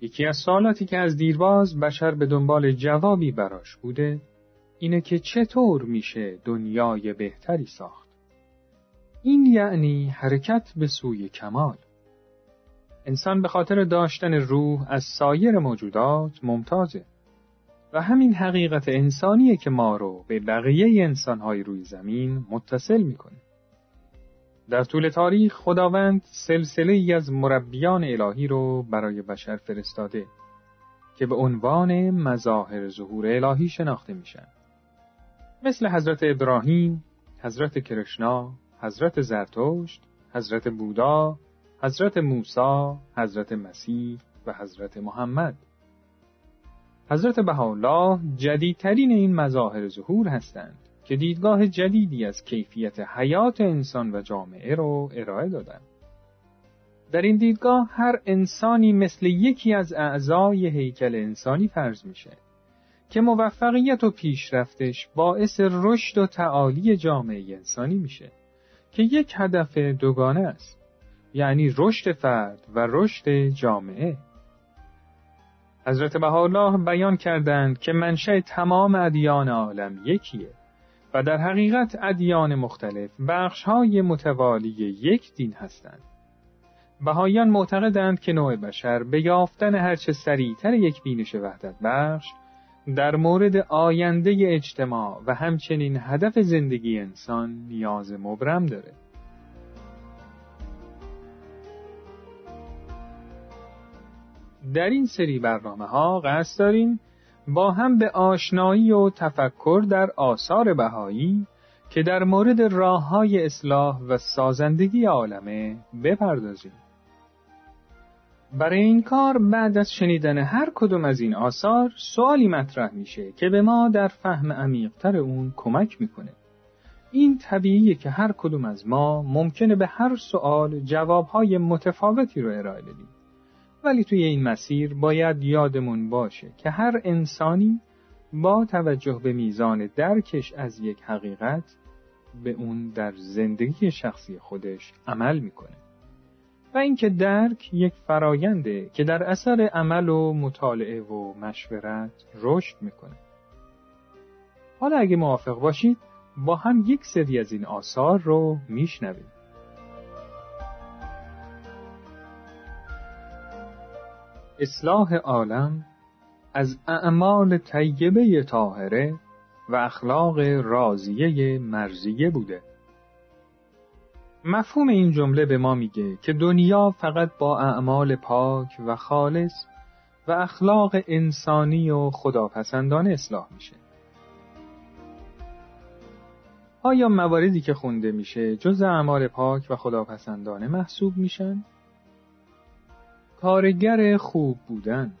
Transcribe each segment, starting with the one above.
یکی از سوالاتی که از دیرباز بشر به دنبال جوابی براش بوده اینه که چطور میشه دنیای بهتری ساخت؟ این یعنی حرکت به سوی کمال. انسان به خاطر داشتن روح از سایر موجودات ممتازه و همین حقیقت انسانیه که ما رو به بقیه انسانهای روی زمین متصل می‌کنه. در طول تاریخ خداوند سلسله ای از مربیان الهی رو برای بشر فرستاده که به عنوان مظاهر ظهور الهی شناخته میشن. مثل حضرت ابراهیم، حضرت کرشنا، حضرت زرتشت، حضرت بودا، حضرت موسی، حضرت مسیح و حضرت محمد. حضرت بهاءالله جدیدترین این مظاهر ظهور هستند. که دیدگاه جدیدی از کیفیت حیات انسان و جامعه رو ارائه دادن. در این دیدگاه هر انسانی مثل یکی از اعضای هیکل انسانی فرض میشه که موفقیت و پیشرفتش باعث رشد و تعالی جامعه انسانی میشه که یک هدف دوگانه است یعنی رشد فرد و رشد جامعه حضرت بهاءالله بیان کردند که منشأ تمام ادیان عالم یکیه و در حقیقت ادیان مختلف بخشهای متوالی یک دین هستند. بهایان معتقدند که نوع بشر به یافتن هرچه سریعتر یک بینش وحدت بخش در مورد آینده اجتماع و همچنین هدف زندگی انسان نیاز مبرم داره. در این سری برنامه ها قصد داریم با هم به آشنایی و تفکر در آثار بهایی که در مورد راه های اصلاح و سازندگی عالمه بپردازیم. برای این کار بعد از شنیدن هر کدوم از این آثار سوالی مطرح میشه که به ما در فهم عمیقتر اون کمک می‌کنه. این طبیعیه که هر کدوم از ما ممکنه به هر سوال جوابهای متفاوتی رو ارائه بدیم. ولی توی این مسیر باید یادمون باشه که هر انسانی با توجه به میزان درکش از یک حقیقت به اون در زندگی شخصی خودش عمل می‌کنه. و اینکه درک یک فراینده که در اثر عمل و مطالعه و مشورت رشد می‌کنه. حالا اگه موافق باشید با هم یک سری از این آثار رو میشنویم. اصلاح عالم از اعمال طیبه طاهره و اخلاق راضیه مرزیه بوده. مفهوم این جمله به ما میگه که دنیا فقط با اعمال پاک و خالص و اخلاق انسانی و خداپسندانه اصلاح میشه. آیا مواردی که خونده میشه جز اعمال پاک و خداپسندانه محسوب میشن؟ کارگر خوب بودن.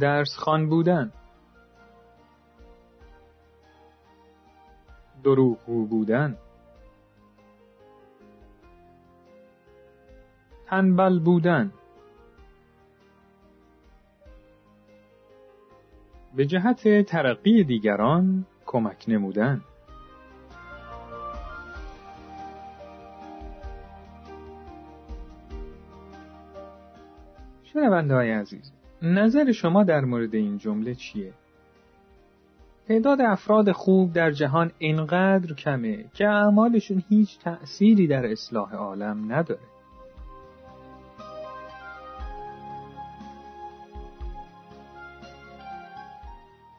درس خان بودن. دروغگو بودن. تنبل بودن. به جهت ترقی دیگران کمک نمودن. شنونده های عزیز نظر شما در مورد این جمله چیه؟ تعداد افراد خوب در جهان اینقدر کمه که اعمالشون هیچ تأثیری در اصلاح عالم نداره.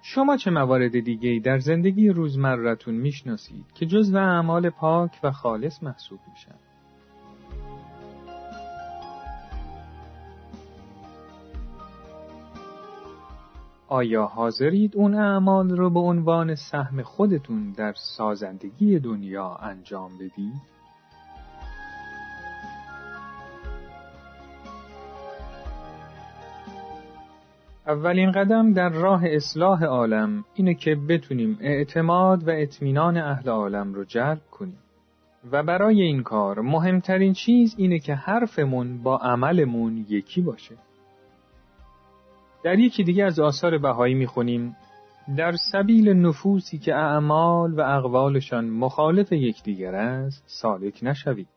شما چه موارد دیگه‌ای در زندگی روزمرتون می‌شناسید که جزو اعمال پاک و خالص محسوب میشن؟ آیا حاضرید اون اعمال رو به عنوان سهم خودتون در سازندگی دنیا انجام بدید؟ اولین قدم در راه اصلاح عالم اینه که بتونیم اعتماد و اطمینان اهل عالم رو جلب کنیم و برای این کار مهمترین چیز اینه که حرفمون با عملمون یکی باشه در یکی دیگه از آثار بهایی می‌خونیم در سبیل نفوسی که اعمال و اقوالشان مخالف یکدیگر است سالک نشوید.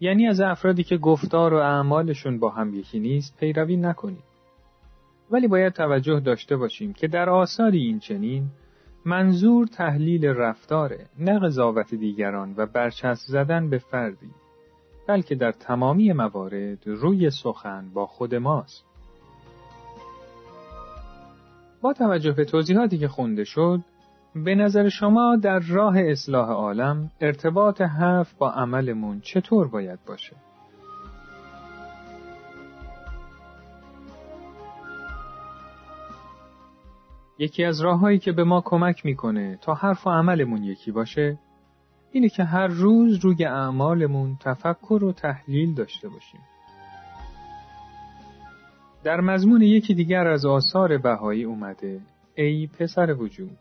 یعنی از افرادی که گفتار و اعمالشون با هم یکی نیست پیروی نکنید. ولی باید توجه داشته باشیم که در آثاری این چنین منظور تحلیل رفتاره نه قضاوت دیگران و برچسب زدن به فردی بلکه در تمامی موارد روی سخن با خود ماست با توجه به توضیحاتی که خونده شد به نظر شما در راه اصلاح عالم ارتباط حرف با عملمون چطور باید باشه؟ یکی از راههایی که به ما کمک می‌کنه تا حرف و عملمون یکی باشه اینه که هر روز روی اعمالمون تفکر و تحلیل داشته باشیم. در مضمون یکی دیگر از آثار بهایی اومده ای پسر وجود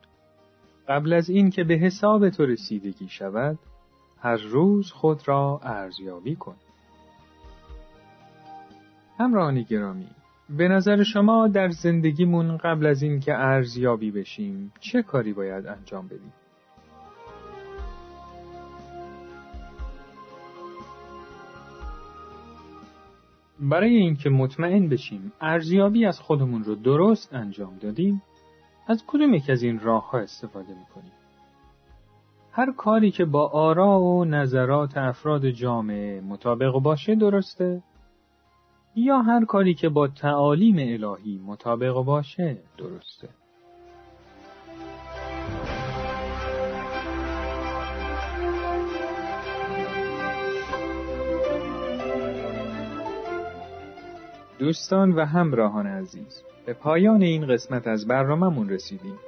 قبل از این که به حساب تو رسیدگی شود هر روز خود را ارزیابی کن. همراهان گرامی به نظر شما در زندگیمون قبل از این که ارزیابی بشیم چه کاری باید انجام بدیم؟ برای اینکه مطمئن بشیم ارزیابی از خودمون رو درست انجام دادیم از کدوم یک از این راه ها استفاده می‌کنیم؟ هر کاری که با آرا و نظرات افراد جامعه مطابق باشه درسته یا هر کاری که با تعالیم الهی مطابق باشه درسته دوستان و همراهان عزیز به پایان این قسمت از برنامهمون رسیدیم.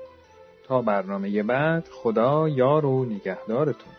تا برنامه بعد خدا یار و نگهدارتون.